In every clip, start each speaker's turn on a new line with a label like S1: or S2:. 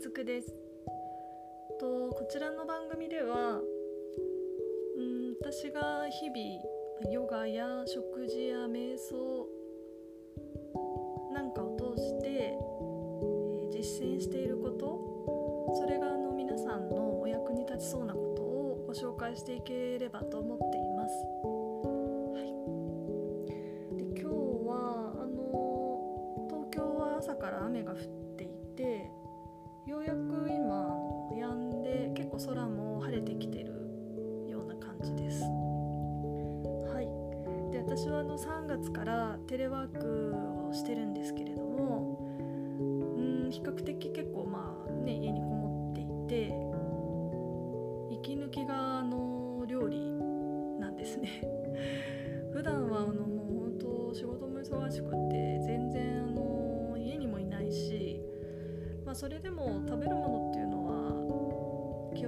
S1: しずくですとこちらの番組ではうん私が日々ヨガや食事や瞑想なんかを通して、えー実践していることそれがあの皆さんのお役に立ちそうなことをご紹介していければと思っています。空も晴れてきてるような感じです。はい、で私はあの3月からテレワークをしてるんですけれどもうん比較的結構まあね家にこもっていて息抜きがあの料理なんですね 普段はあのもう本当仕事も忙しくて全然あの家にもいないし、まあ、それでも食べるものって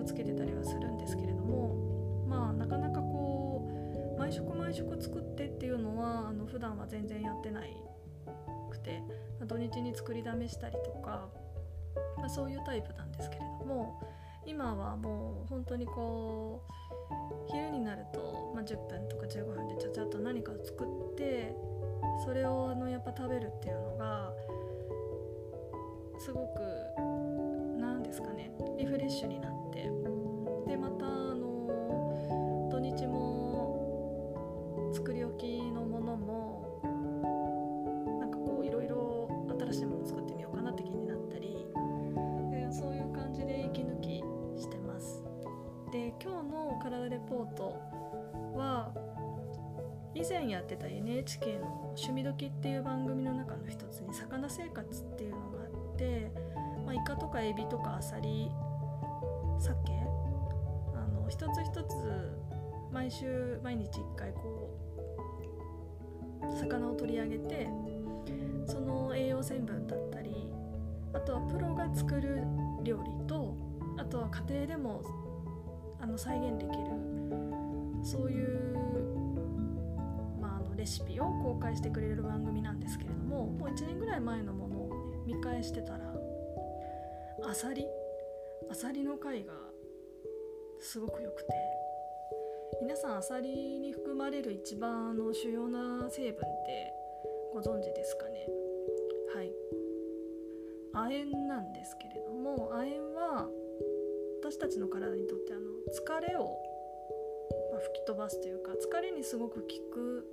S1: をつけてたりはするんですけれどもまあなかなかこう毎食毎食作ってっていうのはあの普段は全然やってないくてま土日に作りだめしたりとか、まあ、そういうタイプなんですけれども今はもう本当にこう昼になると、まあ、10分とか15分でちゃちゃっと何かを作ってそれをあのやっぱ食べるっていうのがすごくですかね。リフレッシュになって。でまたあの土日も作り置きのものもなんかこういろいろ新しいもの作ってみようかなって気になったり。そういう感じで息抜きしてます。で今日の「体レポートは」以前やってた NHK の「趣味どき」っていう番組の中の一つに「魚生活」っていうのがあって、まあ、イカとかエビとかアサリ鮭？あの一つ一つ毎週毎日1回こう魚を取り上げてその栄養成分だったりあとはプロが作る料理とあとは家庭でもあの再現できるそういう、まあ、あのレシピを公開してくれる番組なんですけれどももう1年ぐらい前のものを、ね、見返してたらアサリ？アサリの回がすごく良くて。皆さんアサリに含まれる一番の主要な成分ってご存知ですかね？はい。亜鉛なんですけれども亜鉛は私たちの体にとってあの疲れを、ま吹き飛ばすというか疲れにすごく効く、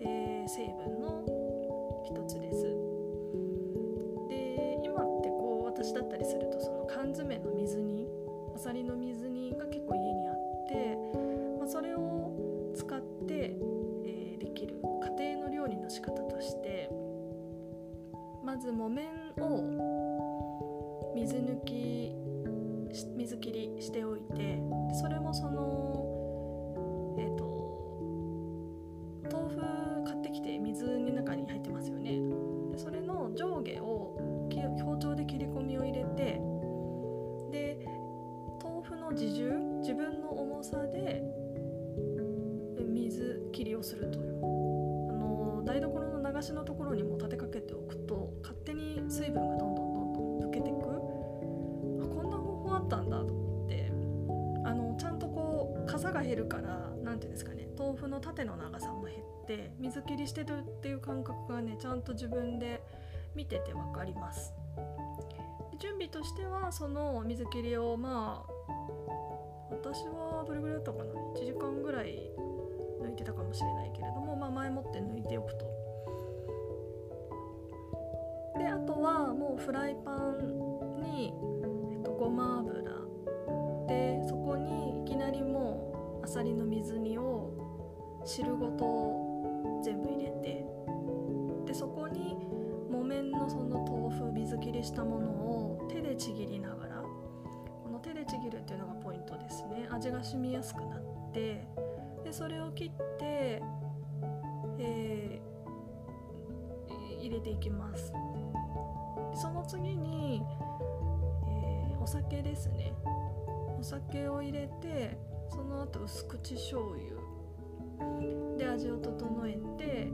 S1: えー成分の一つです。私だったりするとその缶詰の水煮アサリの水煮が結構家にあって、まあ、それを使って、えーできる家庭の料理の仕方としてまず木綿を水抜き水切りしておいてろにも立てかけておくと勝手に水分がどんどんどんどん抜けてく。あこんな方法あったんだと思ってあのちゃんとこう傘が減るから何ていうんですかね豆腐の縦の長さも減って水切りしてるっていう感覚がねちゃんと自分で見てて分かります。準備としてはその水切りをまあ私はどれぐらいだったかな1時間ぐらい抜いてたかもしれないけれども、まあ、前もって抜いておくと。であとはもうフライパンに、えっと、ごま油でそこにいきなりもうあさりの水煮を汁ごと全部入れてでそこに木綿のその豆腐水切りしたものを手でちぎりながらこの手でちぎるっていうのがポイントですね。味が染みやすくなってでそれを切って、えー入れていきます。その次に、えーお酒ですね。お酒を入れてその後薄口醤油。で味を整えて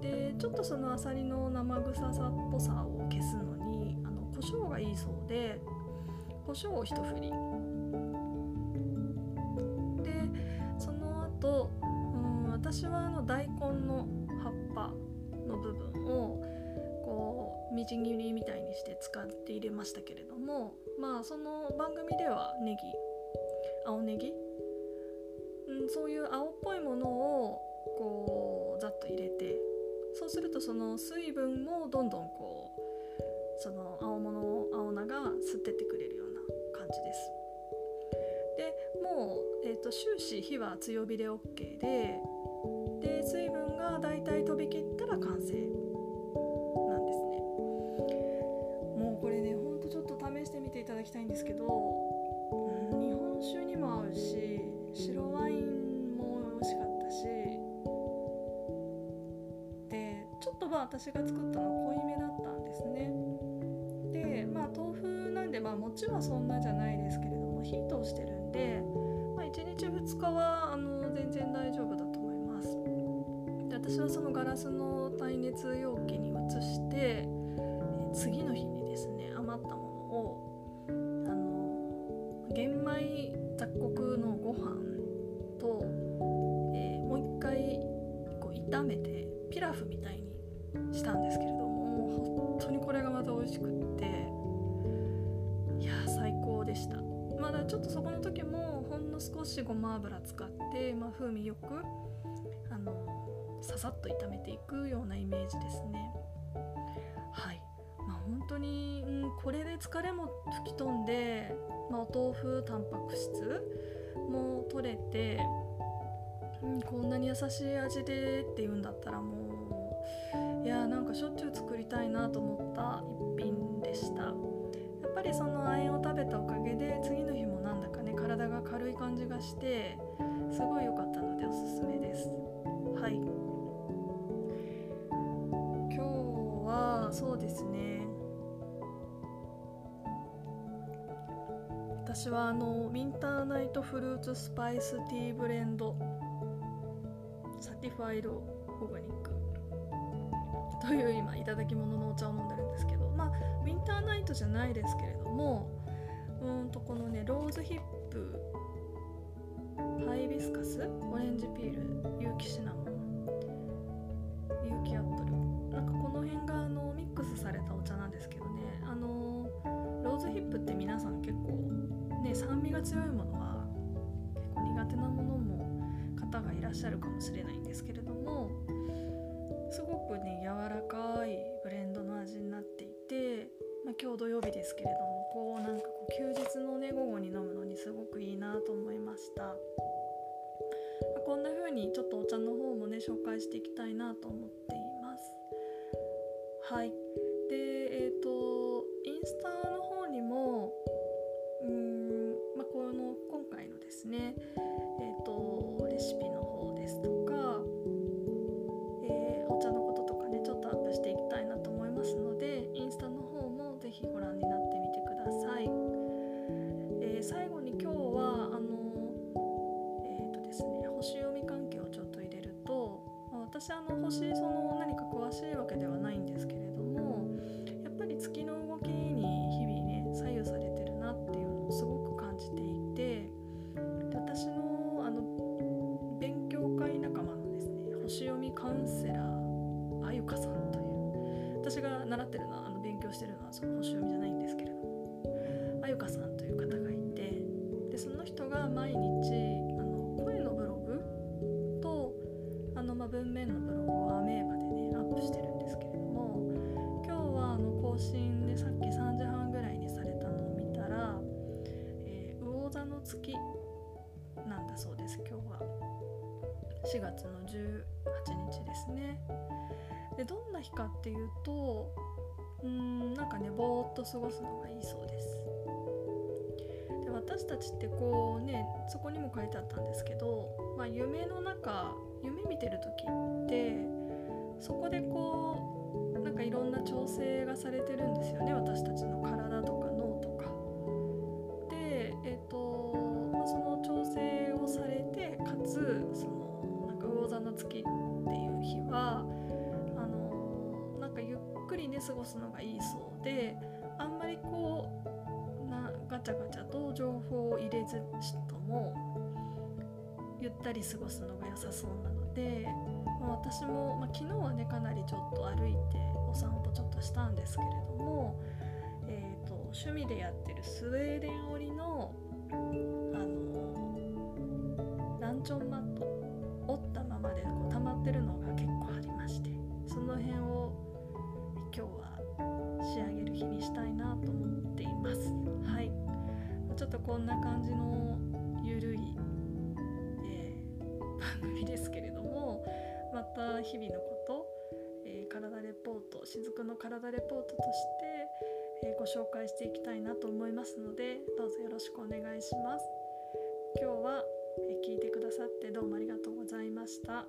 S1: でちょっとそのあさりの生臭さっぽさを消すのにあの胡椒がいいそうで胡椒を一振り。でその後うん私はあの大根の葉っぱの部分をこうみじん切りみたいにして使って入れましたけれどもまあその番組ではネギ青ネギ、うん、そういう青っぽいものをこうざっと入れてそうするとその水分もどんどんこうその青物を青菜が吸ってってくれるような感じです。でもう、えーと、終始火は強火で OK でで水分がだいたい飛び切ったら完成ていただきたいんですけど、うん、日本酒にも合うし白ワインも美味しかったしでちょっとまあ私が作ったのは濃いめだったんですね。でまあ豆腐なんでまあ餅はそんなじゃないですけれども火通してるんで、まあ、1日2日はあの全然大丈夫だと思いますで私はそのガラスの耐熱容器に移して、次の日にですね余ったものを玄米雑穀のご飯と、えー、もう一回こう炒めてピラフみたいにしたんですけれども本当にこれがまた美味しくっていや最高でした。まだちょっとそこの時もほんの少しごま油使って、まあ、風味よくあのささっと炒めていくようなイメージですね。本当に、うん、これで疲れも吹き飛んで、まあ、お豆腐タンパク質も取れて、うん、こんなに優しい味でっていうんだったらもういやーなんかしょっちゅう作りたいなと思った一品でした。や。っぱりその亜鉛を食べたおかげで次の日もなんだかね体が軽い感じがしてすごい良かったのでおすすめです。はい。今日はそうですね。私はあの Winter Night Fruits Spice Tea Blend Certified Organic。という今いただき物のお茶を飲んでるんですけどまあ Winter Night じゃないですけれどもうんとこのねローズヒップハイビスカスオレンジピール有機シナモン有機アップル。なんかこの辺があのミックスされたお茶なんですけどね。あのローズヒップって皆さん結構ね酸味が強いものは結構苦手なものも方がいらっしゃるかもしれないんですけれどもすごくね柔らかいブレンドの味になっていて、まあ、今日土曜日ですけれどもこうなんかこう休日のね午後に飲むのにすごくいいなと思いました、まあ、こんな風にちょっとお茶の方もね紹介していきたいなと思っています。はい。私その何か詳しいわけではないんですけれどもやっぱり月の動きに日々ね左右されてるなっていうのをすごく感じていて私のあの勉強会仲間のですね星読みカウンセラーあゆかさんという私が習ってるのはあの勉強してるのはその星読みじゃないんですけれどもあゆかさんという方がいてでその人が毎日文面のブログをアメーバでねアップしてるんですけれども今日はあの更新でさっき3時半ぐらいにされたのを見たら、えー、魚座の月なんだそうです。今日は4月の18日ですね。でどんな日かっていうとうんなんかねぼーっと過ごすのがいいそうです。で私たちってこうねそこにも書いてあったんですけど、まあ、夢の中夢見てる時ってそこでこうなんかいろんな調整がされてるんですよね私たちの体とか脳とか。で、えーとまあ、その調整をされてかつそのなんか魚座の月っていう日はあのなんかゆっくりね過ごすのがいいそうであんまりこうなガチャガチャと情報を入れずともゆったり過ごすのが良さそうなので、まあ、私も、まあ、昨日はねかなりちょっと歩いてお散歩ちょっとしたんですけれども、えーと、趣味でやってるスウェーデン織りのあのランチョンマット折ったままでこう溜まってるのが結構ありましてその辺を今日は仕上げる日にしたいなと思っています。はいちょっとこんな感じの日々のこと、えー、体レポート雫の体レポートとして、えー、ご紹介していきたいなと思いますのでどうぞよろしくお願いします今日は、えー、聞いてくださってどうもありがとうございました。